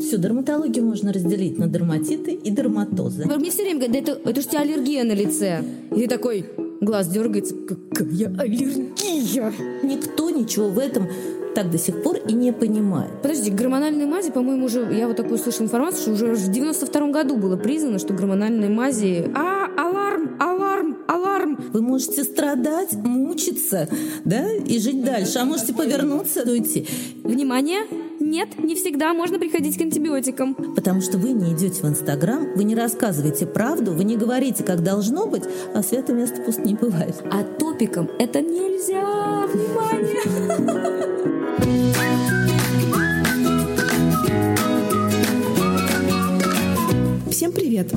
Всю дерматологию можно разделить на дерматиты и дерматозы. Мне все время говорят, да это, это же у тебя аллергия на лице. И ты такой, глаз дергается, какая аллергия. Никто ничего в этом так до сих пор и не понимает. Подожди, гормональные мази, по-моему, уже, я вот такую слышала информацию, что уже в 92 году было признано, что гормональные мази... А, аларм, аларм, аларм. Вы можете страдать, мучиться, да, и жить дальше, а можете повернуться, уйти. Внимание! Нет, не всегда можно приходить к антибиотикам. Потому что вы не идете в Инстаграм, вы не рассказываете правду, вы не говорите, как должно быть, а свято место пусть не бывает. А топикам это нельзя! Внимание! Всем привет!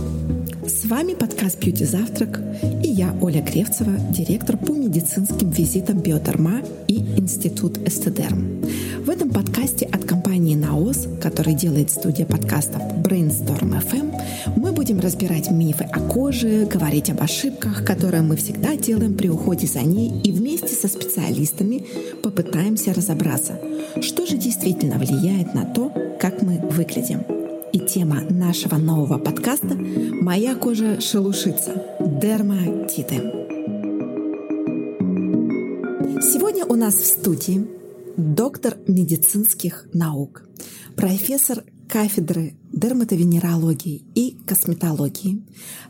С вами подкаст «Бьюти Завтрак» и я, Оля Гревцева, директор по медицинским визитам Биотерма и Институт Эстедерм. В этом подкасте от компании «Наос», который делает студия подкастов Brainstorm FM, мы будем разбирать мифы о коже, говорить об ошибках, которые мы всегда делаем при уходе за ней и вместе со специалистами попытаемся разобраться, что же действительно влияет на то, как мы выглядим. И тема нашего нового подкаста «Моя кожа шелушится. Дерматиты». Сегодня у нас в студии доктор медицинских наук, профессор кафедры дерматовенерологии и косметологии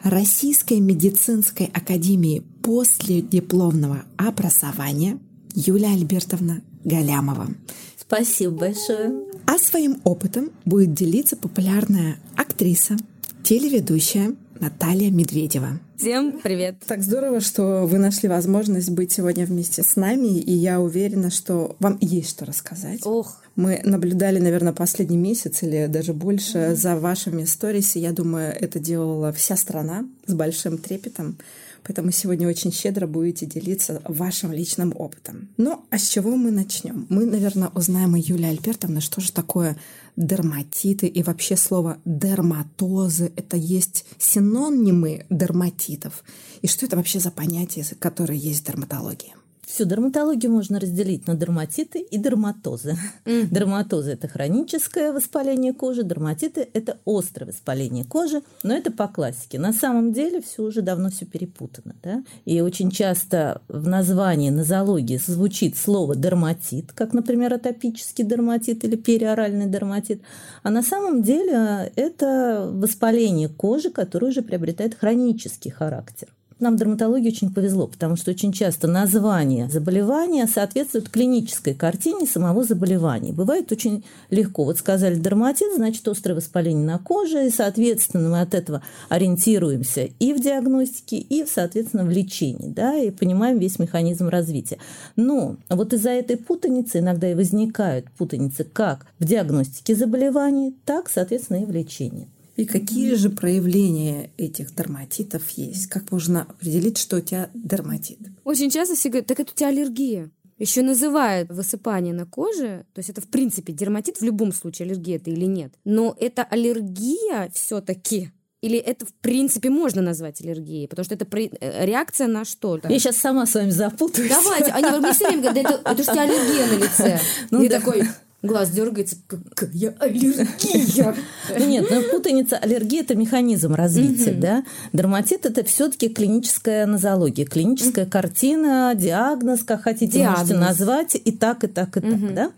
Российской медицинской академии последипломного образования Юлия Альбертовна Галямова. Спасибо большое. А своим опытом будет делиться популярная актриса, телеведущая Наталья Медведева. Всем привет! Так здорово, что вы нашли возможность быть сегодня вместе с нами, и я уверена, что вам есть что рассказать. Ох! Мы наблюдали, наверное, последний месяц или даже больше mm-hmm. за вашими сторис, и я думаю, это делала вся страна с большим трепетом. Поэтому сегодня очень щедро будете делиться вашим личным опытом. Ну, а с чего мы начнем? Мы, наверное, узнаем у Юлии Альбертовны, что же такое дерматиты и вообще слово дерматозы. Это есть синонимы дерматитов. И что это вообще за понятие, которое есть в дерматологии? Всю дерматологию можно разделить на дерматиты и дерматозы. Mm-hmm. Дерматозы – это хроническое воспаление кожи, дерматиты – это острое воспаление кожи, но это по классике. На самом деле все уже давно все перепутано. Да? И очень часто в названии нозологии звучит слово дерматит, как, например, атопический дерматит или периоральный дерматит, а на самом деле это воспаление кожи, которое уже приобретает хронический характер. Нам в дерматологии очень повезло, потому что очень часто название заболевания соответствует клинической картине самого заболевания. Бывает очень легко. Вот сказали дерматит, значит острое воспаление на коже, и, соответственно, мы от этого ориентируемся и в диагностике, и, соответственно, в лечении, да, и понимаем весь механизм развития. Но вот из-за этой путаницы иногда и возникают путаницы как в диагностике заболеваний, так, соответственно, и в лечении. И какие же проявления этих дерматитов есть? Как можно определить, что у тебя дерматит? Очень часто все говорят, так это у тебя аллергия. Еще называют высыпание на коже, то есть это в принципе дерматит, в любом случае аллергия это или нет. Но это аллергия все-таки или это, в принципе, можно назвать аллергией? Потому что это при... Э, реакция на что? Я сейчас сама с вами запутаюсь. Давайте. Они мне все время говорят, это, это же у тебя аллергия на лице. Ну, и да. такой, глаз дергается, какая аллергия. Ну нет, ну путаница, аллергия – это механизм развития, да. Дерматит – это все таки клиническая нозология, клиническая картина, диагноз, как хотите, можете назвать, и так, и так, и так, да.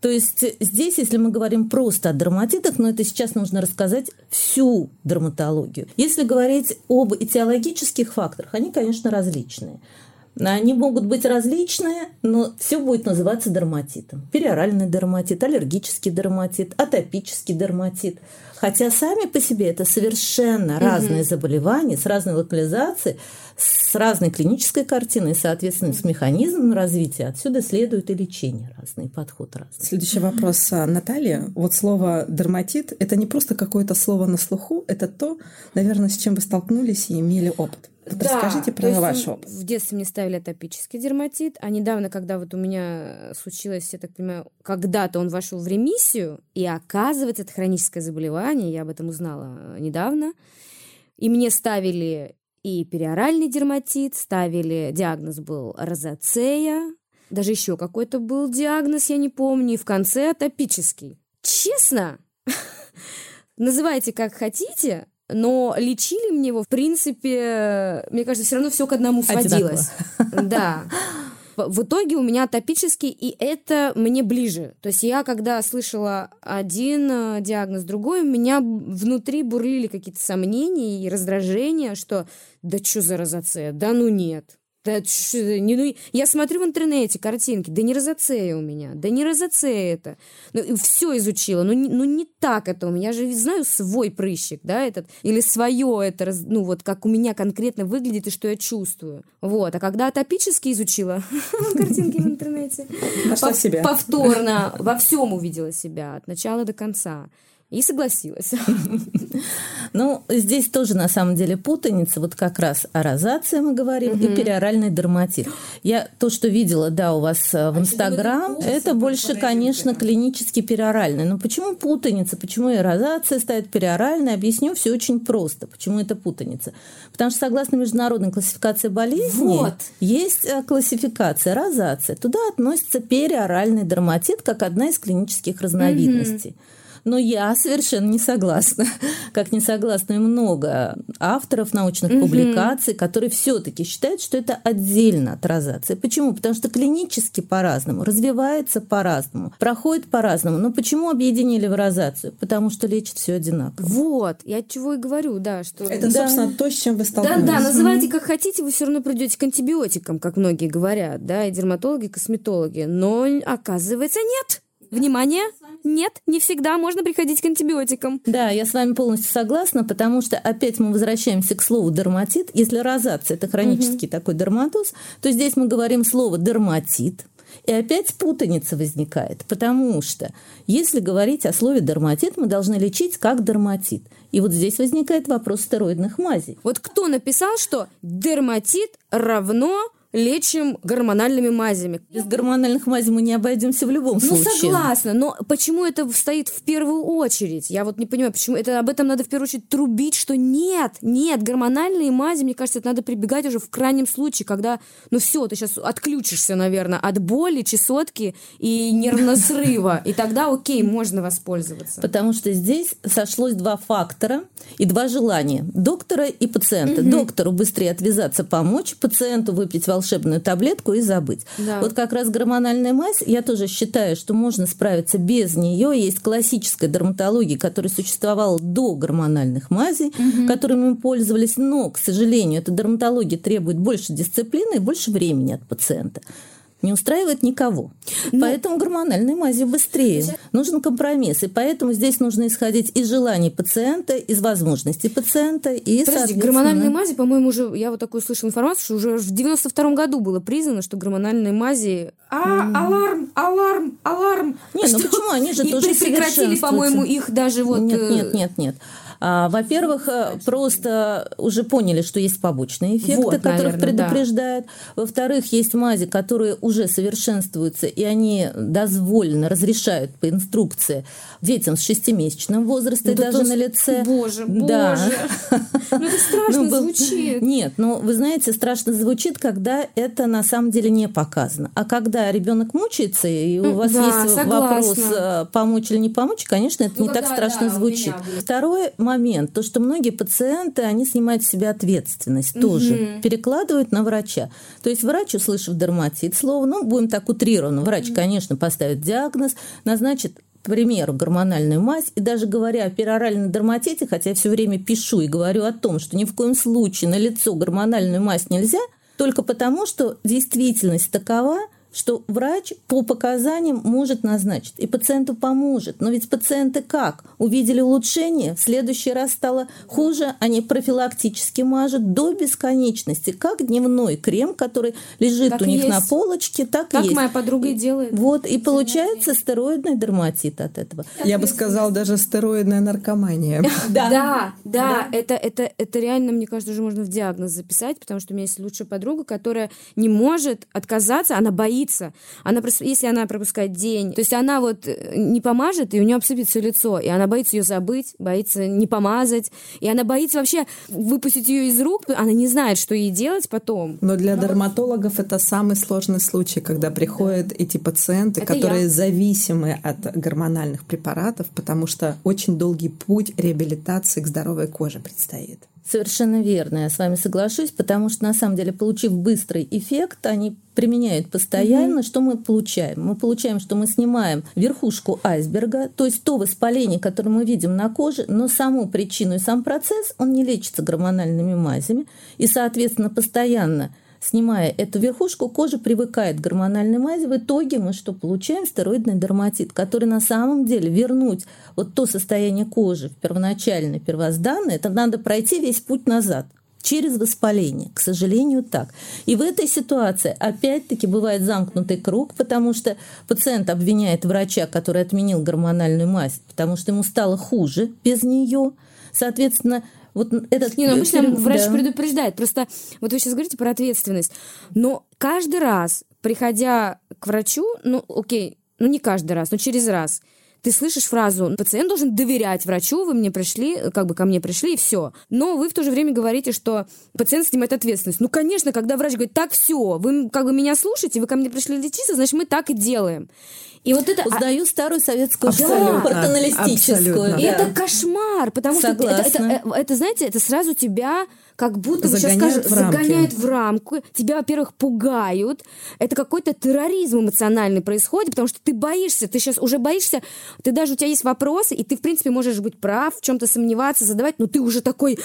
То есть здесь, если мы говорим просто о дерматитах, но это сейчас нужно рассказать всю дерматологию. Если говорить об этиологических факторах, они, конечно, различные. Они могут быть различные, но все будет называться дерматитом. Периоральный дерматит, аллергический дерматит, атопический дерматит. Хотя сами по себе это совершенно угу. разные заболевания с разной локализацией, с разной клинической картиной соответственно, с механизмом развития. Отсюда следует и лечение разный, подход разный. Следующий вопрос а, Наталья. Вот слово дерматит – это не просто какое-то слово на слуху, это то, наверное, с чем вы столкнулись и имели опыт. Да, расскажите про ваш опыт. В детстве мне ставили атопический дерматит, а недавно, когда вот у меня случилось, я так понимаю, когда-то он вошел в ремиссию, и оказывается, это хроническое заболевание, я об этом узнала недавно, и мне ставили и периоральный дерматит, ставили, диагноз был розацея, даже еще какой-то был диагноз, я не помню, и в конце атопический. Честно, называйте как хотите, но лечили мне его, в принципе, мне кажется, все равно все к одному сводилось. Да. В итоге у меня атопический, и это мне ближе. То есть я, когда слышала один э, диагноз, другой, у меня внутри бурлили какие-то сомнения и раздражения, что да что за розоцея, да ну нет. Да, не, ну, я смотрю в интернете картинки, да не розоцея у меня, да не розоцея это. Ну, все изучила, ну не, ну не так это у меня. Я же знаю свой прыщик, да, этот, или свое это, ну вот как у меня конкретно выглядит и что я чувствую. Вот, а когда атопически изучила картинки в интернете, повторно во всем увидела себя от начала до конца. И согласилась. Ну, здесь тоже на самом деле путаница. Вот как раз о розации мы говорим угу. и периоральный дерматит. Я то, что видела, да, у вас э, в а Инстаграм, это больше, конечно, клинически периоральный. Но почему путаница? Почему и розация ставит периоральный? Объясню все очень просто. Почему это путаница? Потому что согласно международной классификации болезней вот. есть э, классификация розация. Туда относится периоральный дерматит как одна из клинических разновидностей. Угу. Но я совершенно не согласна. Как не согласны много авторов научных угу. публикаций, которые все-таки считают, что это отдельно от розации. Почему? Потому что клинически по-разному, развивается по-разному, проходит по-разному. Но почему объединили в розацию? Потому что лечит все одинаково. Вот, я чего и говорю, да, что... Это, да. собственно, то, с чем вы столкнулись. Да, да, называйте как хотите, вы все равно придете к антибиотикам, как многие говорят, да, и дерматологи, и косметологи. Но оказывается, нет. Внимание! Нет, не всегда можно приходить к антибиотикам. Да, я с вами полностью согласна, потому что опять мы возвращаемся к слову дерматит. Если розация – это хронический угу. такой дерматоз, то здесь мы говорим слово дерматит, и опять путаница возникает, потому что если говорить о слове дерматит, мы должны лечить как дерматит. И вот здесь возникает вопрос стероидных мазей. Вот кто написал, что дерматит равно лечим гормональными мазями. Без гормональных мазей мы не обойдемся в любом ну, случае. Ну, согласна, но почему это стоит в первую очередь? Я вот не понимаю, почему это об этом надо в первую очередь трубить, что нет, нет, гормональные мази, мне кажется, это надо прибегать уже в крайнем случае, когда, ну все, ты сейчас отключишься, наверное, от боли, чесотки и нервного срыва, и тогда окей, можно воспользоваться. Потому что здесь сошлось два фактора и два желания доктора и пациента. Доктору быстрее отвязаться, помочь, пациенту выпить волшебную волшебную таблетку и забыть. Да. Вот как раз гормональная мазь, я тоже считаю, что можно справиться без нее. Есть классическая дерматология, которая существовала до гормональных мазей, угу. которыми мы пользовались, но, к сожалению, эта дерматология требует больше дисциплины и больше времени от пациента не устраивает никого. Но... Ну, поэтому гормональной мази быстрее. Нужен компромисс. И поэтому здесь нужно исходить из желаний пациента, из возможностей пациента. И, Подожди, гормональные мази, по-моему, уже, я вот такую слышала информацию, что уже в 92 году было признано, что гормональные мази... А, аларм, аларм, аларм. Нет, ну почему? Они же и тоже прекратили, по-моему, их даже вот... Нет, нет, э, нет, нет. А, во-первых, э, просто уже поняли, что есть побочные эффекты, вот, которых наверное, предупреждают. Да. Во-вторых, есть мази, которые уже совершенствуются, и они дозволено разрешают по инструкции детям с шестимесячным возрастом, да даже на лице. Боже, да. боже. Ну это страшно ну, звучит. Нет, ну вы знаете, страшно звучит, когда это на самом деле не показано. А когда ребенок мучается, и у вас да, есть согласна. вопрос, э, помочь или не помочь, конечно, это ну, не так страшно да, звучит. Второй момент, то, что многие пациенты, они снимают с себя ответственность угу. тоже, перекладывают на врача. То есть врач, услышав дерматит, слово, ну, будем так утрированно, врач, конечно, поставит диагноз, назначит к примеру, гормональную мазь, и даже говоря о пероральном дерматите, хотя я все время пишу и говорю о том, что ни в коем случае на лицо гормональную мазь нельзя, только потому, что действительность такова, что врач по показаниям может назначить, и пациенту поможет. Но ведь пациенты как? Увидели улучшение, в следующий раз стало хуже, они профилактически мажут до бесконечности, как дневной крем, который лежит так у них есть. на полочке, так, так и есть. моя подруга и делает. Вот, и получается стероидный дерматит от этого. Я бы сказала, даже стероидная наркомания. Да, да, это, это, это реально, мне кажется, уже можно в диагноз записать, потому что у меня есть лучшая подруга, которая не может отказаться, она боится боится. Она, если она пропускает день, то есть она вот э, не помажет, и у нее обсыпет все лицо, и она боится ее забыть, боится не помазать, и она боится вообще выпустить ее из рук, она не знает, что ей делать потом. Но для дерматологов это самый сложный случай, когда приходят да. эти пациенты, это которые я. зависимы от гормональных препаратов, потому что очень долгий путь реабилитации к здоровой коже предстоит. Совершенно верно, я с вами соглашусь, потому что на самом деле, получив быстрый эффект, они применяют постоянно, mm-hmm. что мы получаем? Мы получаем, что мы снимаем верхушку айсберга, то есть то воспаление, которое мы видим на коже, но саму причину и сам процесс, он не лечится гормональными мазями, и, соответственно, постоянно снимая эту верхушку, кожа привыкает к гормональной мази. В итоге мы что получаем? Стероидный дерматит, который на самом деле вернуть вот то состояние кожи первоначальное, первозданное, это надо пройти весь путь назад через воспаление. К сожалению, так. И в этой ситуации опять-таки бывает замкнутый круг, потому что пациент обвиняет врача, который отменил гормональную мазь, потому что ему стало хуже без нее. Соответственно, вот этот... Не, ну обычно фильм, врач да. предупреждает. Просто вот вы сейчас говорите про ответственность. Но каждый раз, приходя к врачу, ну, окей, ну не каждый раз, но через раз, ты слышишь фразу «пациент должен доверять врачу, вы мне пришли, как бы ко мне пришли, и все». Но вы в то же время говорите, что пациент снимает ответственность. Ну, конечно, когда врач говорит «так, все, вы как бы меня слушаете, вы ко мне пришли лечиться, значит, мы так и делаем». И вот это... Узнаю а... старую советскую школу патаналистическую. И да. это кошмар, потому Согласна. что это, это, это, это, знаете, это сразу тебя как будто загоняют, сейчас скажем, в загоняют в рамку. Тебя, во-первых, пугают. Это какой-то терроризм эмоциональный происходит, потому что ты боишься, ты сейчас уже боишься, ты даже у тебя есть вопросы, и ты, в принципе, можешь быть прав, в чем-то сомневаться, задавать, но ты уже такой,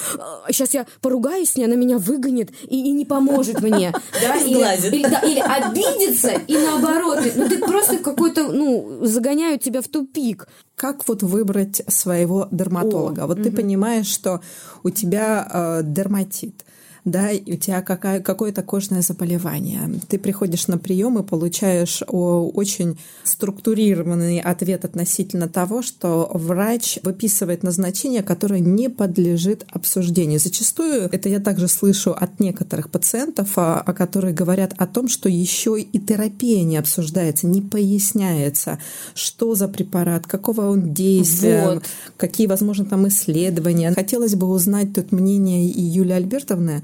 сейчас «А, я поругаюсь с ней, она меня выгонит и, и не поможет мне. Да, или обидится, и наоборот. Ну, ты просто какой-то ну, загоняют тебя в тупик. Как вот выбрать своего дерматолога? О, вот угу. ты понимаешь, что у тебя э, дерматит да, и у тебя какая, какое-то кожное заболевание. Ты приходишь на прием и получаешь очень структурированный ответ относительно того, что врач выписывает назначение, которое не подлежит обсуждению. Зачастую это я также слышу от некоторых пациентов, о, о которых говорят о том, что еще и терапия не обсуждается, не поясняется, что за препарат, какого он действия, вот. какие, возможно, там исследования. Хотелось бы узнать тут мнение и Юлии Альбертовны,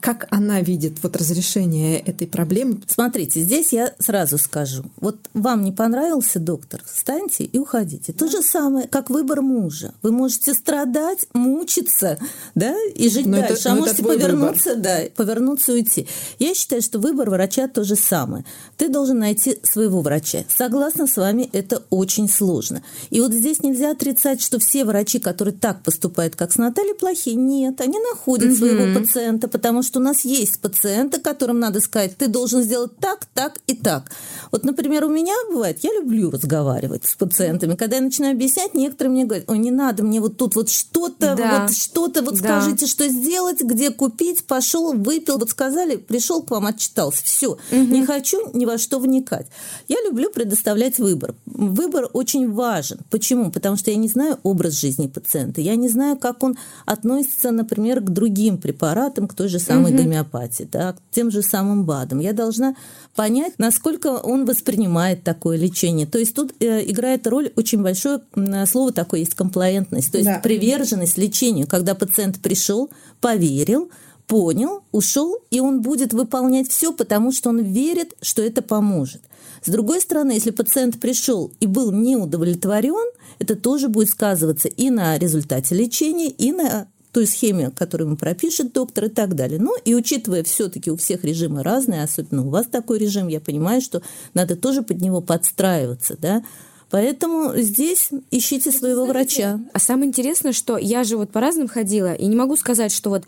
как она видит вот разрешение этой проблемы? Смотрите, здесь я сразу скажу. Вот вам не понравился доктор, встаньте и уходите. То же самое, как выбор мужа. Вы можете страдать, мучиться, да, и жить но дальше. Это, а можете повернуться, выбор. да, повернуться и уйти. Я считаю, что выбор врача то же самое. Ты должен найти своего врача. Согласна с вами, это очень сложно. И вот здесь нельзя отрицать, что все врачи, которые так поступают, как с Натальей, плохие. Нет, они находят угу. своего пациента, потому что что у нас есть пациенты, которым надо сказать, ты должен сделать так, так и так. Вот, например, у меня бывает, я люблю разговаривать с пациентами. Когда я начинаю объяснять, некоторые мне говорят, ой, не надо мне вот тут вот что-то, да. вот что-то, вот да. скажите, что сделать, где купить, пошел, выпил, вот сказали, пришел к вам, отчитался. Все, угу. не хочу ни во что вникать. Я люблю предоставлять выбор. Выбор очень важен. Почему? Потому что я не знаю образ жизни пациента, я не знаю, как он относится, например, к другим препаратам, к той же самой самой угу. гомеопатии, да, тем же самым БАДом. Я должна понять, насколько он воспринимает такое лечение. То есть тут э, играет роль очень большое слово такое есть комплаентность, то есть да. приверженность лечению, когда пациент пришел, поверил, понял, ушел, и он будет выполнять все, потому что он верит, что это поможет. С другой стороны, если пациент пришел и был не удовлетворен, это тоже будет сказываться и на результате лечения, и на той схеме, которую ему пропишет доктор и так далее. Ну и учитывая все-таки у всех режимы разные, особенно у вас такой режим, я понимаю, что надо тоже под него подстраиваться, да, Поэтому здесь ищите своего врача. А самое интересное, что я же вот по разным ходила, и не могу сказать, что вот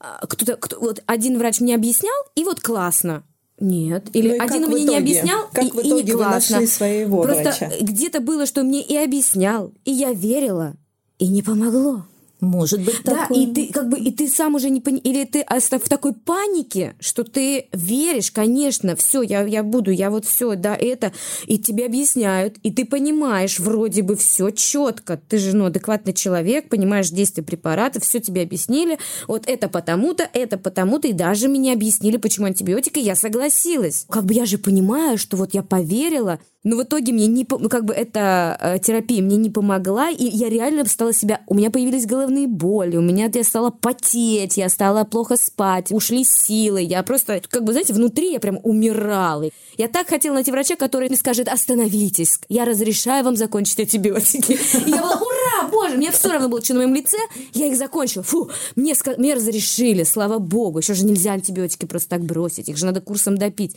а, кто-то, кто, вот один врач мне объяснял, и вот классно. Нет. Или ну один мне не объяснял, как и, в итоге и не классно. Вы нашли своего Просто врача? где-то было, что мне и объяснял, и я верила, и не помогло. Может быть да, такое. и ты как бы и ты сам уже не пони... или ты в такой панике, что ты веришь, конечно, все, я я буду, я вот все, да, это, и тебе объясняют, и ты понимаешь, вроде бы все четко, ты же ну адекватный человек, понимаешь действие препарата, все тебе объяснили, вот это потому-то, это потому-то, и даже мне объяснили, почему антибиотика, я согласилась. Как бы я же понимаю, что вот я поверила, но в итоге мне не, ну, как бы эта э, терапия мне не помогла, и я реально стала себя, у меня появились головные боли, у меня я стала потеть, я стала плохо спать, ушли силы, я просто, как бы, знаете, внутри я прям умирала. Я так хотела найти врача, который мне скажет, остановитесь, я разрешаю вам закончить антибиотики. И я была, ура, боже, мне все равно было, что на моем лице, я их закончила, фу, мне, мне разрешили, слава богу, еще же нельзя антибиотики просто так бросить, их же надо курсом допить.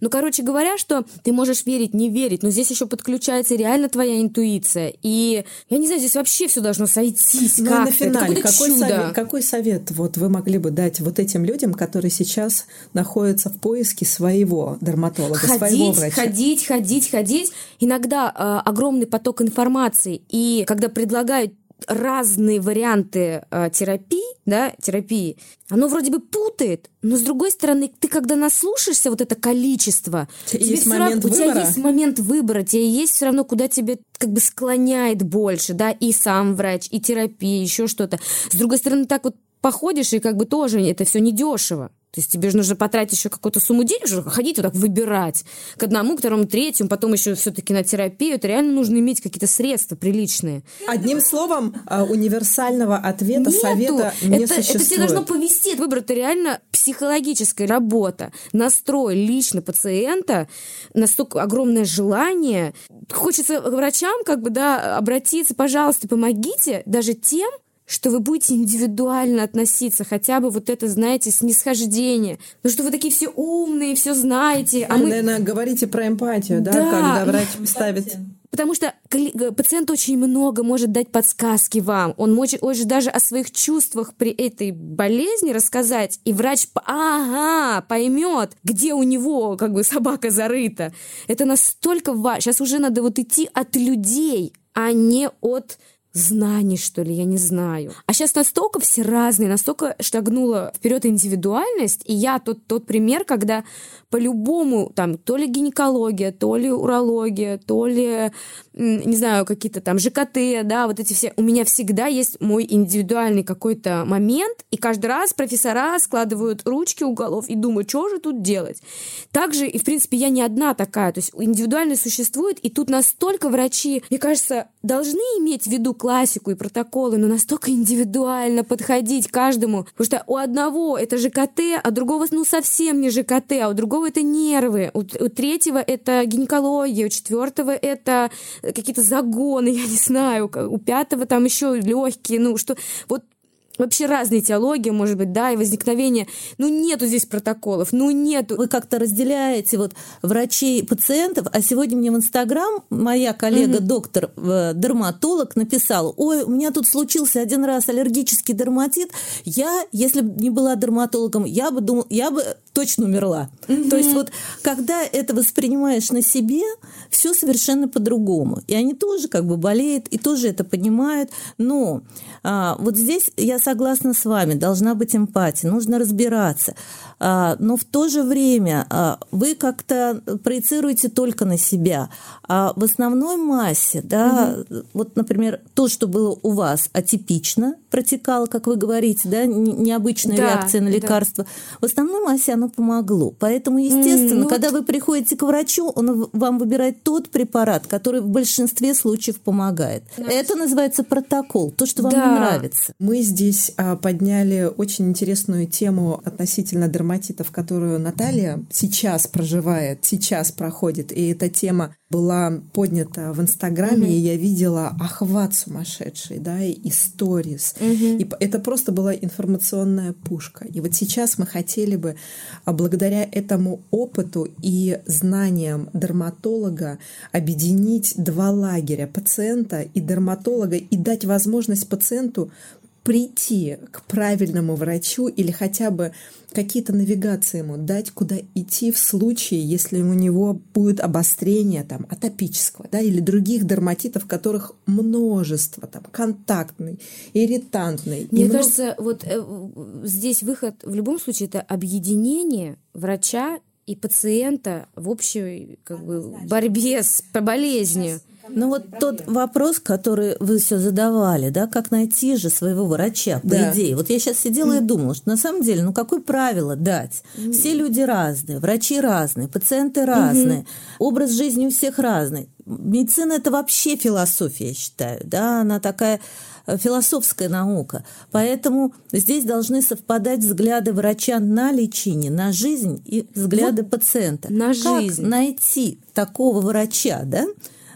Ну, короче говоря, что ты можешь верить, не верить, но здесь еще подключается реально твоя интуиция. И я не знаю, здесь вообще все должно сойтись. Ну, на финале, какой совет, какой совет вот вы могли бы дать вот этим людям, которые сейчас находятся в поиске своего дерматолога, ходить, своего врача? Ходить, ходить, ходить. Иногда э, огромный поток информации, и когда предлагают разные варианты э, терапии, да, терапии, оно вроде бы путает, но с другой стороны, ты когда наслушаешься вот это количество, есть момент равно, выбора. у тебя есть момент выбора, тебе есть все равно, куда тебе как бы склоняет больше, да, и сам врач, и терапия, еще что-то. С другой стороны, так вот походишь, и как бы тоже это все недешево. То есть тебе же нужно потратить еще какую-то сумму денег, чтобы ходить вот так выбирать к одному, к второму, третьему, потом еще все-таки на терапию. Это реально нужно иметь какие-то средства приличные. Одним словом, а, универсального ответа, Нету. совета не это, существует. Это тебе должно повести. Выбор это реально психологическая работа, настрой лично пациента, настолько огромное желание. Хочется врачам как бы, да, обратиться, пожалуйста, помогите даже тем, что вы будете индивидуально относиться, хотя бы вот это, знаете, снисхождение. Ну что вы такие все умные, все знаете. А, а мы... Наверное, говорите про эмпатию, да, да когда врач ставит... Потому что пациент очень много может дать подсказки вам. Он может, может даже о своих чувствах при этой болезни рассказать, и врач, ага, поймет, где у него как бы собака зарыта. Это настолько важно. Сейчас уже надо вот идти от людей, а не от знаний, что ли, я не знаю. А сейчас настолько все разные, настолько шагнула вперед индивидуальность, и я тот, тот пример, когда по-любому там то ли гинекология, то ли урология, то ли, не знаю, какие-то там ЖКТ, да, вот эти все, у меня всегда есть мой индивидуальный какой-то момент, и каждый раз профессора складывают ручки у голов и думают, что же тут делать. Также, и в принципе, я не одна такая, то есть индивидуальность существует, и тут настолько врачи, мне кажется, должны иметь в виду классику и протоколы, но настолько индивидуально подходить каждому, потому что у одного это ЖКТ, а другого, ну, совсем не ЖКТ, а у другого это нервы, у, у третьего это гинекология, у четвертого это какие-то загоны, я не знаю, у пятого там еще легкие, ну, что вот вообще разные теологии, может быть, да, и возникновение. Ну, нету здесь протоколов, ну, нету. Вы как-то разделяете вот врачей пациентов, а сегодня мне в Инстаграм моя коллега, mm-hmm. доктор, э, дерматолог, написала, ой, у меня тут случился один раз аллергический дерматит, я, если бы не была дерматологом, я бы думала, я бы точно умерла. То есть вот, когда это воспринимаешь на себе, все совершенно по-другому. И они тоже как бы болеют, и тоже это понимают, но а, вот здесь я согласна с вами, должна быть эмпатия, нужно разбираться. А, но в то же время а, вы как-то проецируете только на себя. А в основной массе, да, угу. вот, например, то, что было у вас атипично протекало, как вы говорите, да, необычная да, реакция на лекарство, да. в основной массе оно помогло. Поэтому, естественно, ну когда вот... вы приходите к врачу, он вам выбирает тот препарат, который в большинстве случаев помогает. Да. Это называется протокол, то, что вам да. не нравится. Мы здесь а, подняли очень интересную тему относительно дерматитов, которую Наталья сейчас проживает, сейчас проходит. И эта тема была поднята в Инстаграме, угу. и я видела охват сумасшедший, да, и сторис. Угу. И это просто была информационная пушка. И вот сейчас мы хотели бы, а, благодаря этому опыту и знаниям дерматолога, объединить два лагеря пациента и дерматолога и дать возможность пациенту прийти к правильному врачу или хотя бы какие-то навигации ему дать, куда идти в случае, если у него будет обострение там, атопического да, или других дерматитов, которых множество, там, контактный, ирритантный. Мне много... кажется, вот э, здесь выход в любом случае это объединение врача и пациента в общей как бы, борьбе с болезнью. Ну вот тот вопрос, который вы все задавали, да, как найти же своего врача, по да. идее. Вот я сейчас сидела и думала, что на самом деле, ну какое правило дать? Все люди разные, врачи разные, пациенты разные, угу. образ жизни у всех разный. Медицина это вообще философия, я считаю, да, она такая э, философская наука. Поэтому здесь должны совпадать взгляды врача на лечение, на жизнь и взгляды вот пациента. На жизнь. Как найти такого врача, да?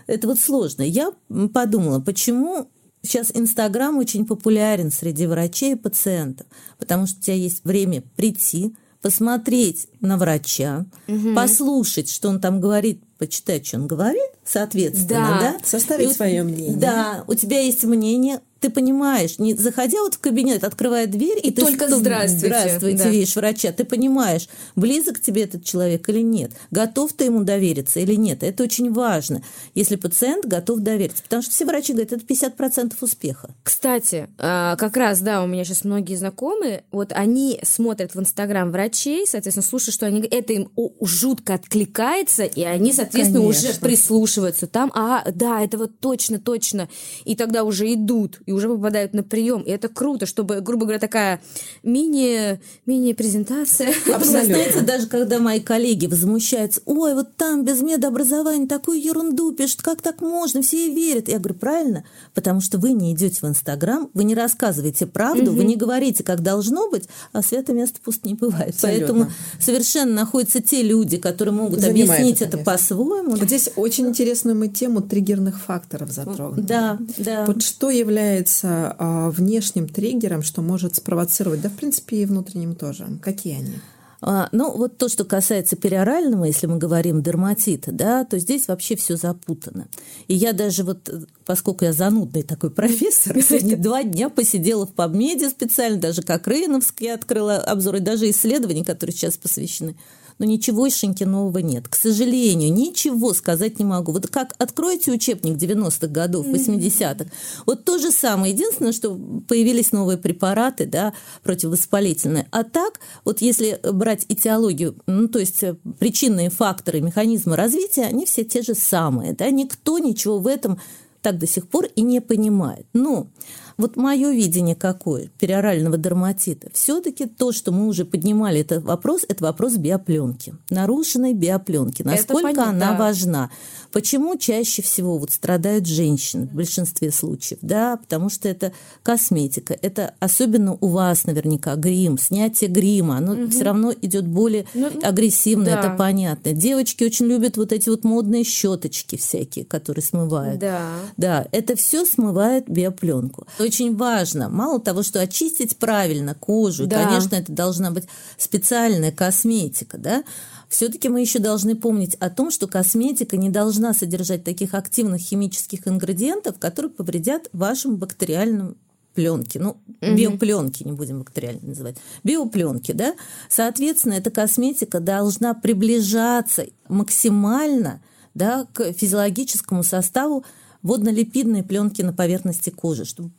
Это вот сложно. Я подумала, почему сейчас Инстаграм очень популярен среди врачей и пациентов, потому что у тебя есть время прийти, посмотреть на врача, угу. послушать, что он там говорит, почитать, что он говорит, соответственно, да, да? составить и, свое мнение. Да, у тебя есть мнение, ты понимаешь, не заходя вот в кабинет, открывая дверь, и, и ты только стоп, здравствуйте, здравствуйте да. видишь врача, ты понимаешь, близок к тебе этот человек или нет, готов ты ему довериться или нет. Это очень важно, если пациент готов довериться, потому что все врачи говорят, это 50% успеха. Кстати, а, как раз, да, у меня сейчас многие знакомые, вот они смотрят в Инстаграм врачей, соответственно, слушают, что они, это им жутко откликается, и они, соответственно, Конечно. уже прислушиваются там, а, да, это вот точно, точно, и тогда уже идут, и уже попадают на прием. И это круто, чтобы, грубо говоря, такая мини, мини-презентация. Абсолютно. Знаете, даже когда мои коллеги возмущаются, ой, вот там без медобразования такую ерунду пишут, как так можно, все и верят. Я говорю, правильно, потому что вы не идете в Инстаграм, вы не рассказываете правду, угу. вы не говорите, как должно быть, а святое место пусто не бывает. Абсолютно. Поэтому совершенно находятся те люди, которые могут Занимает объяснить это, это по-своему. Здесь очень интересную мы тему триггерных факторов затронули. Да, да. Вот что является а, внешним триггером, что может спровоцировать, да, в принципе, и внутренним тоже? Какие они? А, ну, вот то, что касается периорального, если мы говорим дерматита, да, то здесь вообще все запутано. И я даже вот, поскольку я занудный такой профессор, сегодня два дня посидела в PubMed специально, даже как Рейновский открыла обзоры, даже исследования, которые сейчас посвящены но ничегошеньки нового нет. К сожалению, ничего сказать не могу. Вот как откроете учебник 90-х годов, 80-х, вот то же самое. Единственное, что появились новые препараты, да, противовоспалительные. А так, вот если брать этиологию, ну, то есть э, причинные факторы, механизмы развития, они все те же самые, да, никто ничего в этом так до сих пор и не понимает. Но вот мое видение какое периорального дерматита? Все-таки то, что мы уже поднимали этот вопрос, это вопрос биопленки, нарушенной биопленки. Насколько она да. важна? Почему чаще всего вот страдают женщины в большинстве случаев? Да, потому что это косметика, это особенно у вас наверняка грим, снятие грима, оно угу. все равно идет более ну, агрессивно, да. это понятно. Девочки очень любят вот эти вот модные щеточки всякие, которые смывают. Да. Да, это все смывает биопленку очень важно. Мало того, что очистить правильно кожу, да. конечно, это должна быть специальная косметика, да, все-таки мы еще должны помнить о том, что косметика не должна содержать таких активных химических ингредиентов, которые повредят вашему бактериальному пленки, ну, угу. биопленки, не будем бактериально называть, биопленки, да, соответственно, эта косметика должна приближаться максимально, да, к физиологическому составу водно-липидной пленки на поверхности кожи, чтобы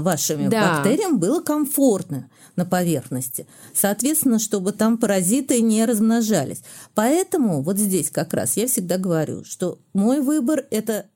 вашими да. бактериям было комфортно на поверхности. Соответственно, чтобы там паразиты не размножались. Поэтому вот здесь как раз я всегда говорю, что мой выбор – это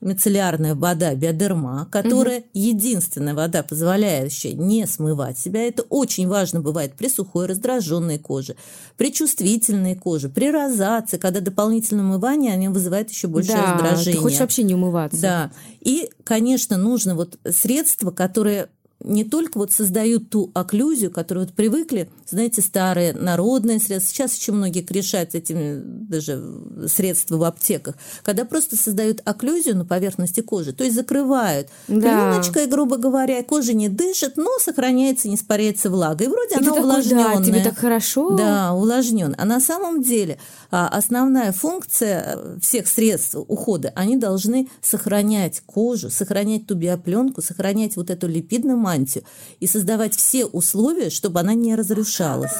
мицеллярная вода биодерма, которая угу. единственная вода, позволяющая не смывать себя. Это очень важно бывает при сухой раздраженной коже, при чувствительной коже, при розации, когда дополнительное умывание они вызывает еще больше да, раздражения. Ты хочешь вообще не умываться. Да. И, конечно, нужно вот средство, которое не только вот создают ту окклюзию, которую вот привыкли, знаете, старые народные средства, сейчас еще многие грешат этими даже средства в аптеках, когда просто создают окклюзию на поверхности кожи, то есть закрывают да. пленочкой, грубо говоря, кожа не дышит, но сохраняется, не испаряется влага. И вроде и она увлажненная. Да, тебе так хорошо. Да, увлажнен. А на самом деле а, основная функция всех средств ухода, они должны сохранять кожу, сохранять ту биопленку, сохранять вот эту липидную мантию и создавать все условия, чтобы она не разрушалась.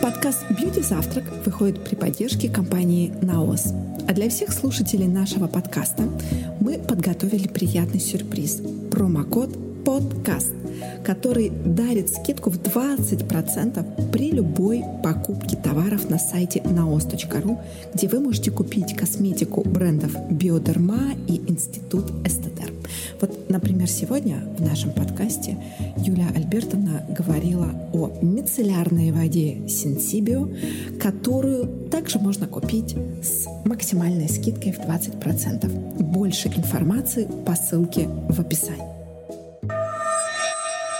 Подкаст «Бьюти Завтрак» выходит при поддержке компании «Наос». А для всех слушателей нашего подкаста мы подготовили приятный сюрприз – промокод «Подкаст», который дарит скидку в 20% при любой покупке товаров на сайте naos.ru, где вы можете купить косметику брендов «Биодерма» и «Институт Эстетер». Вот, например, сегодня в нашем подкасте Юлия Альбертовна говорила о мицеллярной воде Синсибио, которую также можно купить с максимальной скидкой в 20%. Больше информации по ссылке в описании.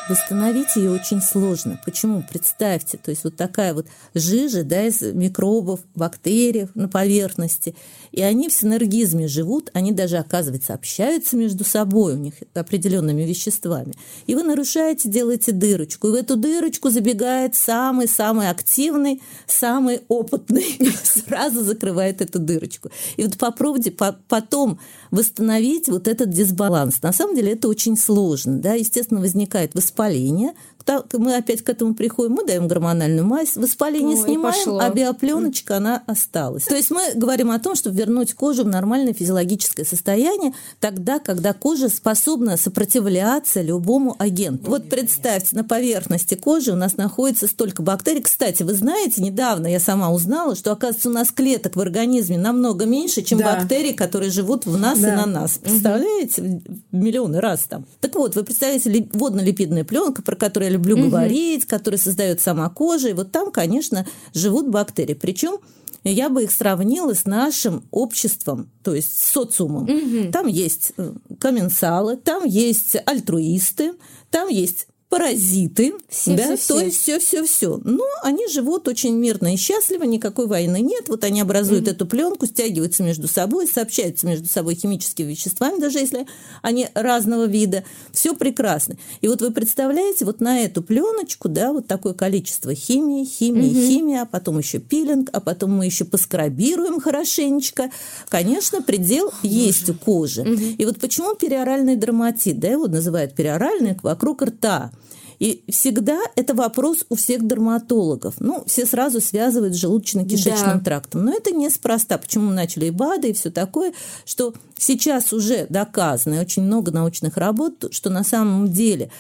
Восстановить ее очень сложно. Почему? Представьте, то есть вот такая вот жижа да, из микробов, бактерий на поверхности, и они в синергизме живут, они даже, оказывается, общаются между собой, у них определенными веществами. И вы нарушаете, делаете дырочку, и в эту дырочку забегает самый-самый активный, самый опытный, сразу закрывает эту дырочку. И вот попробуйте потом восстановить вот этот дисбаланс. На самом деле это очень сложно. Да? Естественно, возникает воспаление, мы опять к этому приходим, мы даем гормональную мазь, воспаление Ой, снимаем, а биопленочка, она осталась. То есть мы говорим о том, чтобы вернуть кожу в нормальное физиологическое состояние тогда, когда кожа способна сопротивляться любому агенту. Вот представьте, на поверхности кожи у нас находится столько бактерий. Кстати, вы знаете, недавно я сама узнала, что, оказывается, у нас клеток в организме намного меньше, чем да. бактерии, которые живут в нас да. и на нас. Представляете? Угу. Миллионы раз там. Так вот, вы представляете, водно-липидная пленка, про которую люблю угу. говорить, который создает сама кожа. И вот там, конечно, живут бактерии. Причем я бы их сравнила с нашим обществом, то есть с социумом. Угу. Там есть э, комменсалы, там есть альтруисты, там есть паразиты, все, да, все, то есть все, все, все. Но они живут очень мирно и счастливо, никакой войны нет. Вот они образуют mm-hmm. эту пленку, стягиваются между собой, сообщаются между собой химическими веществами, даже если они разного вида. Все прекрасно. И вот вы представляете, вот на эту пленочку, да, вот такое количество химии, химии, mm-hmm. химии, а потом еще пилинг, а потом мы еще поскрабируем хорошенечко. Конечно, предел oh, есть у кожи. Mm-hmm. И вот почему периоральный дерматит, да, его называют периоральный вокруг рта. И всегда это вопрос у всех дерматологов. Ну, все сразу связывают с желудочно-кишечным да. трактом. Но это неспроста. Почему мы начали и БАДы, и все такое, что сейчас уже доказано, и очень много научных работ, что на самом деле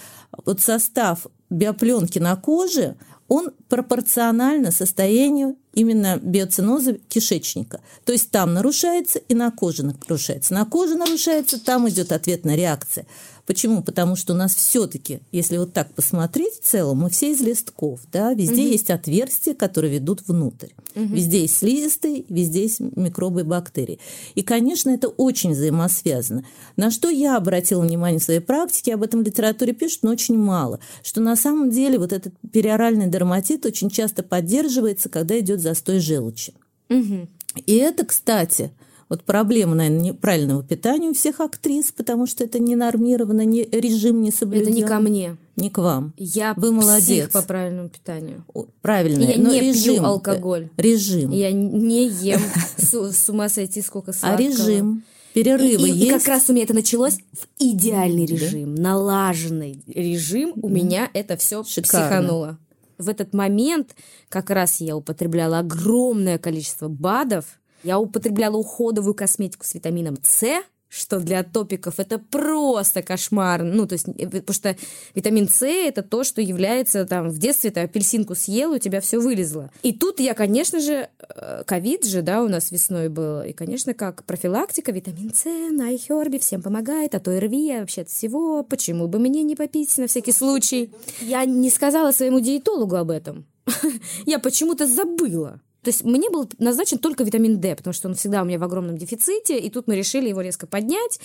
вот состав биопленки на коже, он пропорционально состоянию именно биоциноза кишечника. То есть там нарушается и на коже нарушается. На коже нарушается, там идет ответная реакция. Почему? Потому что у нас все-таки, если вот так посмотреть в целом, мы все из листков, да, везде угу. есть отверстия, которые ведут внутрь. Угу. Везде есть слизистые, везде есть микробы и бактерии. И, конечно, это очень взаимосвязано. На что я обратила внимание в своей практике, об этом в литературе пишут, но очень мало, что на самом деле вот этот периоральный дерматит очень часто поддерживается, когда идет застой желчи. Угу. И это, кстати, вот проблема, наверное, неправильного питания у всех актрис, потому что это не нормировано, не, режим не соблюден. Это не ко мне. Не к вам. Я Вы молодец. по правильному питанию. Правильно. Я но не режим, пью алкоголь. Режим. Я не ем с, ума сойти сколько сладкого. А режим? Перерывы и, есть? И как раз у меня это началось в идеальный режим, да? налаженный режим. У меня это все психануло. В этот момент как раз я употребляла огромное количество БАДов, я употребляла уходовую косметику с витамином С, что для топиков это просто кошмар. Ну, то есть, э, потому что витамин С это то, что является там в детстве ты апельсинку съел, у тебя все вылезло. И тут я, конечно же, э, ковид же, да, у нас весной был. И, конечно, как профилактика, витамин С на iHerb всем помогает, а то РВИ вообще от всего. Почему бы мне не попить на всякий случай? Я не сказала своему диетологу об этом. Я почему-то забыла. То есть мне был назначен только витамин D, потому что он всегда у меня в огромном дефиците, и тут мы решили его резко поднять.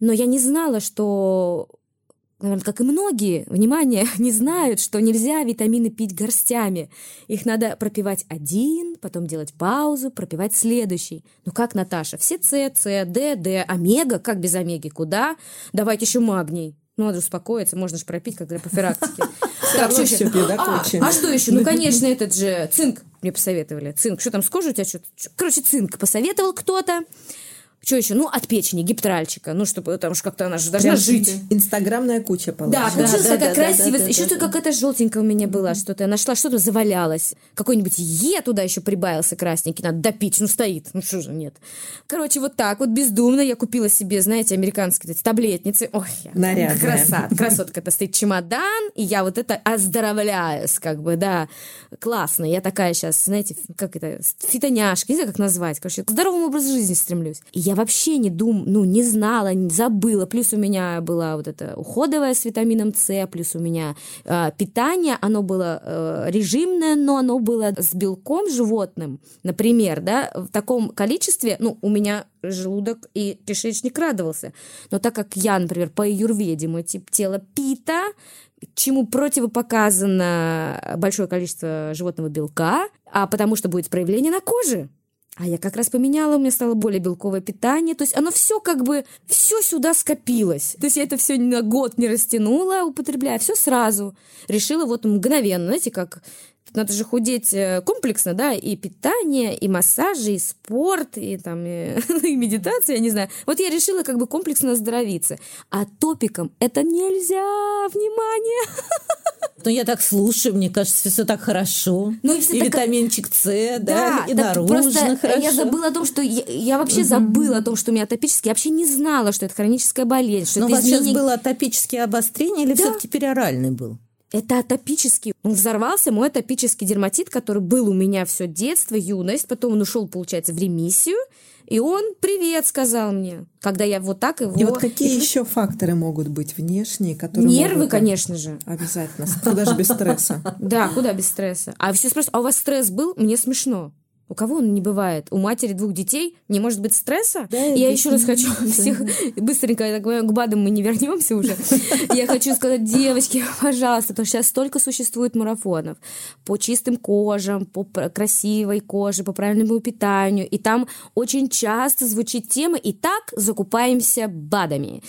Но я не знала, что наверное, как и многие, внимание, не знают, что нельзя витамины пить горстями. Их надо пропивать один, потом делать паузу, пропивать следующий. Ну как, Наташа, все С, С, Д, Д, омега, как без омеги, куда? Давайте еще магний. Ну, надо успокоиться, можно же пропить, как для профилактики. Так, что еще? А, а что еще? Ну, конечно, этот же цинк мне посоветовали. Цинк. Что там с кожей у тебя? Что Короче, цинк посоветовал кто-то. Что еще? Ну, от печени, гиптральчика. Ну, чтобы, потому что как-то она же должна жить. Инстаграмная куча Да, получилась. да, такая да, красивая. да, да, еще да, да. какая-то желтенькая у меня была, что-то. Я нашла, что-то завалялось. Какой-нибудь Е туда еще прибавился красненький. Надо допить. Ну, стоит. Ну, что же, нет. Короче, вот так вот бездумно я купила себе, знаете, американские эти таблетницы. Ой, я Нарядная. красота, красотка. Это стоит чемодан, и я вот это оздоровляюсь, как бы, да. Классно. Я такая сейчас, знаете, как это, фитоняшка, не знаю, как назвать. Короче, к здоровому образу жизни стремлюсь. И я вообще не дум, ну, не знала, не забыла. Плюс у меня была вот это уходовая с витамином С, плюс у меня э, питание, оно было э, режимное, но оно было с белком животным, например, да, в таком количестве, ну, у меня желудок и кишечник радовался. Но так как я, например, по аюрведе, мой тип тела пита, чему противопоказано большое количество животного белка, а потому что будет проявление на коже. А я как раз поменяла, у меня стало более белковое питание. То есть оно все как бы, все сюда скопилось. То есть я это все на год не растянула, употребляя, все сразу. Решила вот мгновенно, знаете, как надо же худеть э, комплексно, да, и питание, и массажи, и спорт, и там, и, и медитация, я не знаю. Вот я решила как бы комплексно оздоровиться. А топиком это нельзя, внимание! Ну, я так слушаю, мне кажется, все так хорошо. Ну, и и так- витаминчик С, да, и так наружно просто хорошо. я забыла о том, что я, я вообще забыла о том, что у меня атопический. Я вообще не знала, что это хроническая болезнь, что Но у это вас сейчас изменение- было атопическое обострение или Да. все-таки периоральный был? Это атопический. Он взорвался, мой атопический дерматит, который был у меня все детство, юность, потом он ушел, получается, в ремиссию, и он привет сказал мне, когда я вот так его... И вот какие И- еще факторы могут быть внешние, которые Нервы, могут- конечно же. Обязательно. Куда же без стресса? Да, куда без стресса. А все спрашивают, а у вас стресс был? Мне смешно. У кого он не бывает? У матери двух детей не может быть стресса? Да, я еще раз хочу всех быстренько, я так понимаю, к БАДам мы не вернемся уже. Я хочу сказать, девочки, пожалуйста, потому что сейчас столько существует марафонов по чистым кожам, по красивой коже, по правильному питанию. И там очень часто звучит тема «И так закупаемся БАДами».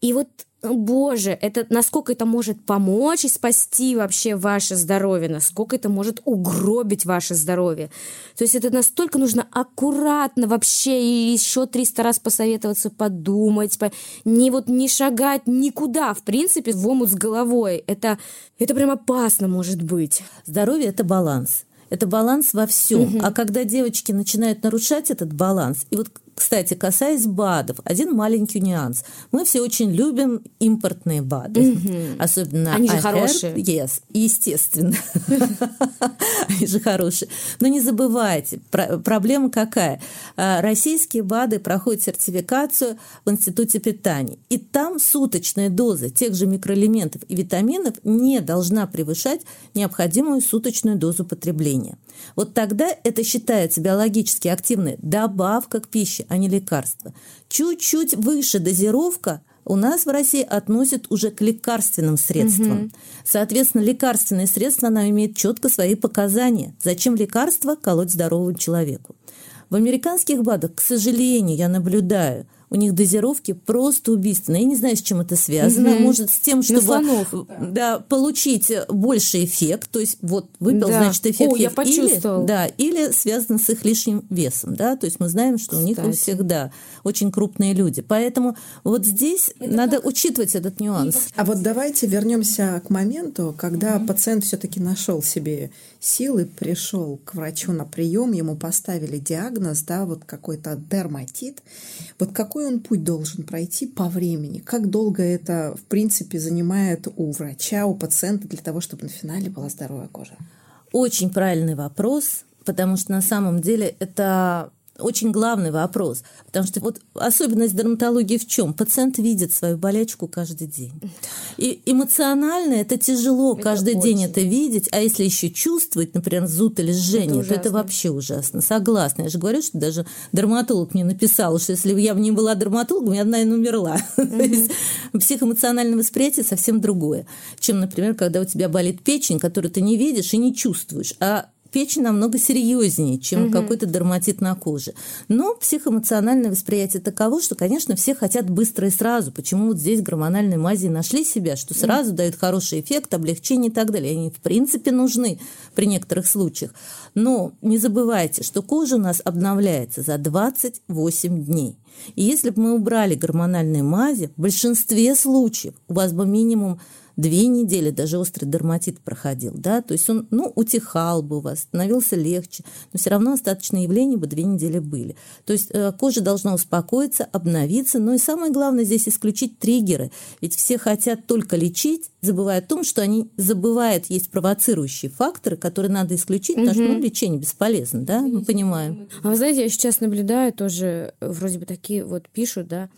И вот Боже, это насколько это может помочь и спасти вообще ваше здоровье, насколько это может угробить ваше здоровье. То есть это настолько нужно аккуратно вообще и еще 300 раз посоветоваться, подумать, по- не вот не шагать никуда, в принципе, в омут с головой. Это, это прям опасно может быть. Здоровье – это баланс. Это баланс во всем. А когда девочки начинают нарушать этот баланс, и вот, кстати, касаясь БАДов, один маленький нюанс. Мы все очень любим импортные БАДы. Особенно Они же iHerb. хорошие. Yes, естественно. Они же хорошие. Но не забывайте, про- проблема какая? А, Российские БАДы проходят сертификацию в Институте питания. И там суточная доза тех же микроэлементов и витаминов не должна превышать необходимую суточную дозу потребления. Вот тогда это считается биологически активной добавка к пище, а не лекарство. Чуть-чуть выше дозировка у нас в России относят уже к лекарственным средствам. Соответственно, лекарственные средства, она имеет четко свои показания. Зачем лекарство колоть здоровому человеку? В американских БАДах, к сожалению, я наблюдаю, у них дозировки просто убийственные. Я не знаю, с чем это связано. Мгм. Может, с тем, чтобы слонов. да, получить больший эффект. То есть, вот выпил, Да. значит, эффект О, я есть. почувствовала. Или, да, или связано с их лишним весом. Да? То есть мы знаем, что у них у Кстати. всех да, очень крупные люди. Поэтому вот здесь надо учитывать этот нюанс. А вот давайте вернемся к моменту, когда пациент все-таки нашел себе силы, пришел к врачу на прием, ему поставили диагноз, да, вот какой-то дерматит. Вот какой он путь должен пройти по времени? Как долго это, в принципе, занимает у врача, у пациента для того, чтобы на финале была здоровая кожа? Очень правильный вопрос, потому что на самом деле это очень главный вопрос. Потому что вот особенность дерматологии в чем? Пациент видит свою болячку каждый день. И эмоционально это тяжело Это каждый день очень. это видеть, а если еще чувствовать, например, зуд или жжение, то это вообще ужасно. Согласна. Я же говорю, что даже дерматолог мне написал, что если бы я бы не была дерматологом, я бы, наверное, умерла. Есть психоэмоциональное восприятие совсем другое, чем, например, когда у тебя болит печень, которую ты не видишь и не чувствуешь, а печень намного серьезнее, чем какой-то дерматит на коже. Но психоэмоциональное восприятие таково, что, конечно, все хотят быстро и сразу. Почему вот здесь гормональные мази нашли себя, что сразу дают хороший эффект, облегчение и так далее. Они, в принципе, нужны при некоторых случаях. Но не забывайте, что кожа у нас обновляется за 28 дней. И если бы мы убрали гормональные мази, в большинстве случаев у вас бы минимум две недели даже острый дерматит проходил, да, то есть он, ну, утихал бы у вас, становился легче, но все равно остаточные явления бы две недели были. То есть э, кожа должна успокоиться, обновиться, но и самое главное здесь исключить триггеры, ведь все хотят только лечить, забывая о том, что они забывают, есть провоцирующие факторы, которые надо исключить, угу. потому что ну, лечение бесполезно, да, мы понимаем. А вы знаете, я сейчас наблюдаю тоже, вроде бы такие вот пишут, да,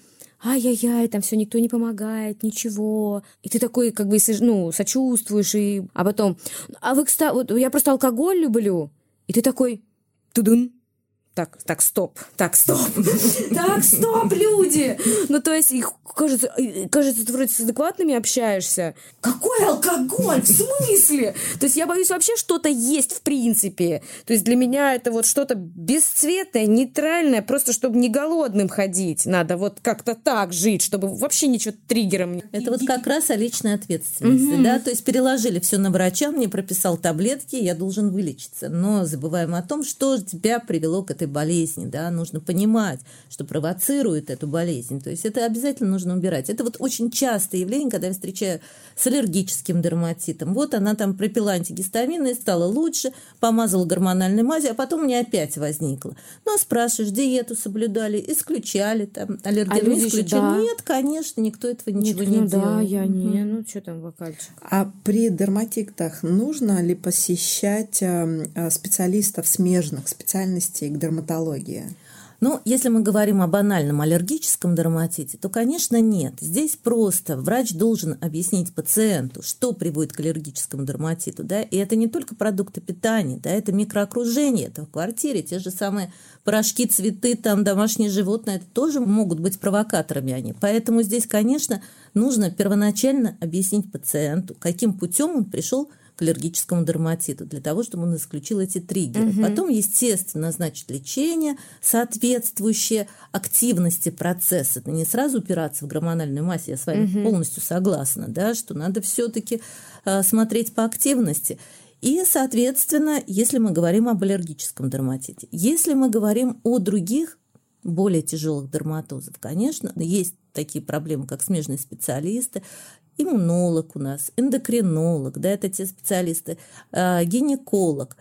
ай-яй-яй, там все никто не помогает, ничего. И ты такой, как бы, ну, сочувствуешь, и... а потом, а вы, кстати, вот я просто алкоголь люблю. И ты такой, тудун, так, так, стоп, так, стоп, так, стоп, люди! Ну, то есть, их, кажется, кажется, ты вроде с адекватными общаешься. Какой алкоголь? В смысле? То есть, я боюсь вообще что-то есть в принципе. То есть, для меня это вот что-то бесцветное, нейтральное, просто чтобы не голодным ходить. Надо вот как-то так жить, чтобы вообще ничего триггером. Это вот как раз о личной ответственности, угу. да? То есть, переложили все на врача, мне прописал таблетки, я должен вылечиться. Но забываем о том, что тебя привело к этой болезни, да, нужно понимать, что провоцирует эту болезнь. То есть это обязательно нужно убирать. Это вот очень частое явление, когда я встречаю с аллергическим дерматитом. Вот она там пропила антигистамины, стала лучше, помазала гормональной мазью, а потом мне опять возникло. Ну, а спрашиваешь, диету соблюдали, исключали там аллерген, а исключали? Да. Нет, конечно, никто этого ничего Нет, не ну, делал. да, я не, ну что там вокальчик. А при дерматитах нужно ли посещать эм, э, специалистов смежных специальностей к дерматологии? Ну, если мы говорим о банальном аллергическом дерматите, то, конечно, нет. Здесь просто врач должен объяснить пациенту, что приводит к аллергическому дерматиту. Да? И это не только продукты питания, да, это микроокружение, это в квартире, те же самые порошки, цветы, там, домашние животные, это тоже могут быть провокаторами они. Поэтому здесь, конечно, нужно первоначально объяснить пациенту, каким путем он пришел к аллергическому дерматиту, для того, чтобы он исключил эти триггеры. Угу. Потом, естественно, назначить лечение, соответствующее активности процесса. Это не сразу упираться в гормональную массу, я с вами угу. полностью согласна, да, что надо все-таки э, смотреть по активности. И, соответственно, если мы говорим об аллергическом дерматите, если мы говорим о других более тяжелых дерматозов, конечно, есть такие проблемы, как смежные специалисты, иммунолог у нас, эндокринолог, да, это те специалисты, э, гинеколог,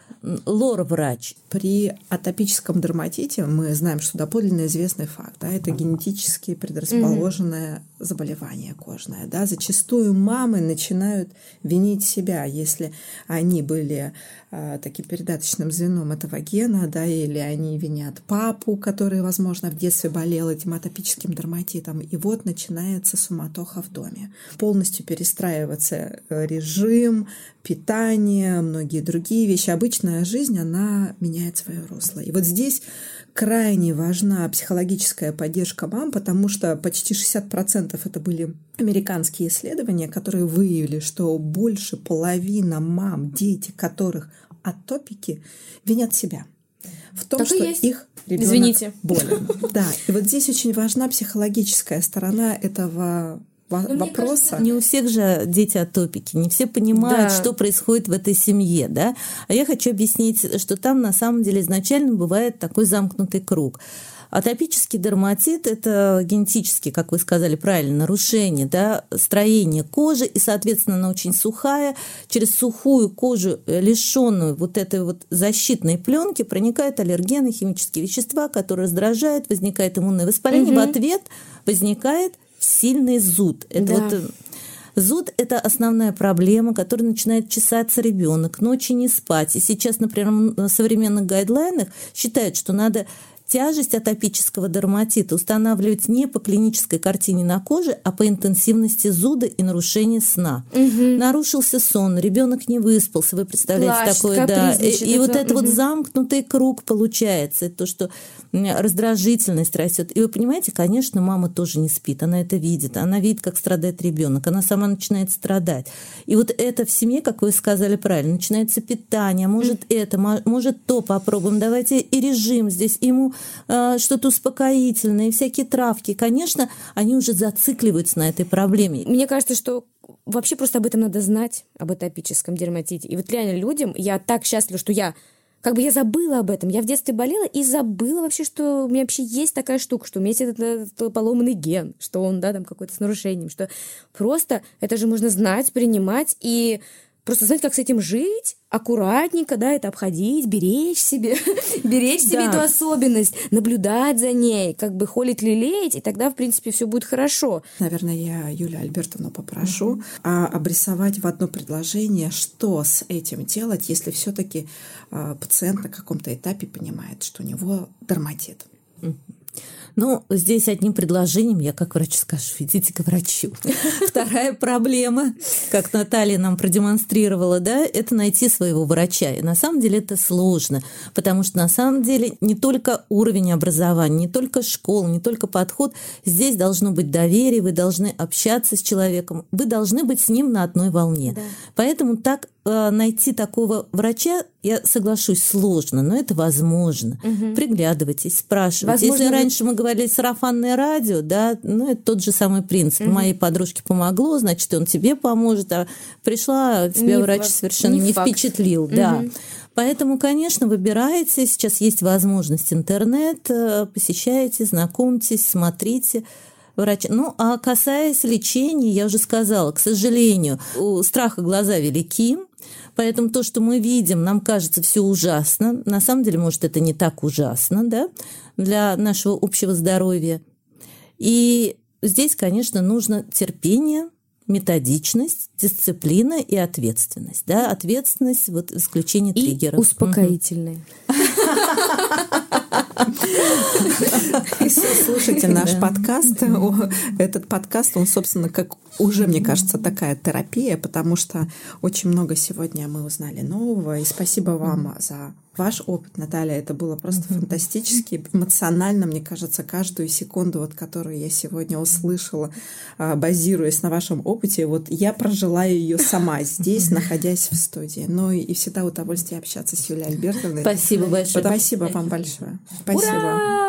лор-врач. При атопическом дерматите мы знаем, что доподлинно известный факт, да, это генетически предрасположенное mm заболевание кожное, да, зачастую мамы начинают винить себя, если они были э, таким передаточным звеном этого гена, да, или они винят папу, который, возможно, в детстве болел этим атопическим дерматитом, и вот начинается суматоха в доме. Полностью перестраивается э, режим, питание, многие другие вещи. Обычная жизнь, она меняет свое русло. И вот здесь крайне важна психологическая поддержка мам, потому что почти 60% это были американские исследования, которые выявили, что больше половина мам, дети которых атопики, винят себя в том, так что их ребенок Извините. болен. Да, и вот здесь очень важна психологическая сторона этого вопроса. Кажется, не у всех же дети атопики, не все понимают, да. что происходит в этой семье, да. А я хочу объяснить, что там на самом деле изначально бывает такой замкнутый круг. Атопический дерматит – это генетически, как вы сказали правильно, нарушение да, строения кожи, и, соответственно, она очень сухая. Через сухую кожу, э, лишенную вот этой вот защитной пленки, проникают аллергены, химические вещества, которые раздражают, возникает иммунное воспаление. Угу. В ответ возникает сильный зуд. Это да. вот э, Зуд – это основная проблема, которая начинает чесаться ребенок, ночи не спать. И сейчас, например, в современных гайдлайнах считают, что надо Тяжесть атопического дерматита устанавливать не по клинической картине на коже, а по интенсивности зуда и нарушения сна. Угу. Нарушился сон, ребенок не выспался, вы представляете Плачет, такое, да. И, и вот это угу. вот замкнутый круг получается, это то, что раздражительность растет. И вы понимаете, конечно, мама тоже не спит, она это видит, она видит, как страдает ребенок, она сама начинает страдать. И вот это в семье, как вы сказали правильно, начинается питание, может это, может то попробуем, давайте и режим здесь ему э, что-то успокоительное, всякие травки, конечно, они уже зацикливаются на этой проблеме. Мне кажется, что вообще просто об этом надо знать, об атопическом дерматите. И вот реально людям, я так счастлива, что я Как бы я забыла об этом. Я в детстве болела и забыла вообще, что у меня вообще есть такая штука, что у меня есть этот, этот поломанный ген, что он, да, там какой-то с нарушением, что просто это же можно знать, принимать и Просто знать, как с этим жить, аккуратненько, да, это обходить, беречь себе, беречь себе эту особенность, наблюдать за ней, как бы холить, лелеять, и тогда, в принципе, все будет хорошо. Наверное, я Юлия Альбертовну попрошу а, обрисовать в одно предложение, что с этим делать, если все-таки а, пациент на каком-то этапе понимает, что у него дерматит. Ну, здесь одним предложением я как врач скажу, идите к врачу. Вторая проблема, как Наталья нам продемонстрировала, да, это найти своего врача. И на самом деле это сложно, потому что на самом деле не только уровень образования, не только школа, не только подход, здесь должно быть доверие, вы должны общаться с человеком, вы должны быть с ним на одной волне. Да. Поэтому так найти такого врача, я соглашусь, сложно, но это возможно. Угу. Приглядывайтесь, спрашивайте. Возможно, Если раньше мы говорили сарафанное радио, да, ну это тот же самый принцип. Угу. Моей подружке помогло, значит, он тебе поможет, а пришла, тебя не врач совершенно не, не впечатлил, угу. да. Поэтому, конечно, выбирайте. Сейчас есть возможность интернет, э, посещайте, знакомьтесь, смотрите врача. Ну, а касаясь лечения, я уже сказала, к сожалению, у страха глаза велики, Поэтому то, что мы видим, нам кажется все ужасно. На самом деле, может, это не так ужасно, да, для нашего общего здоровья. И здесь, конечно, нужно терпение, методичность, дисциплина и ответственность. Да? Ответственность, вот исключение и триггеров. успокоительные. Слушайте наш подкаст. Этот подкаст, он, собственно, как уже, мне кажется, такая терапия, потому что очень много сегодня мы узнали нового. И спасибо вам за ваш опыт, Наталья. Это было просто фантастически, эмоционально, мне кажется, каждую секунду, вот, которую я сегодня услышала, а, базируясь на вашем опыте, вот я прожила ее сама здесь, находясь в студии. Ну и всегда удовольствие общаться с Юлией Альбертовной. Спасибо большое. Спасибо вам большое. Спасибо. Ура!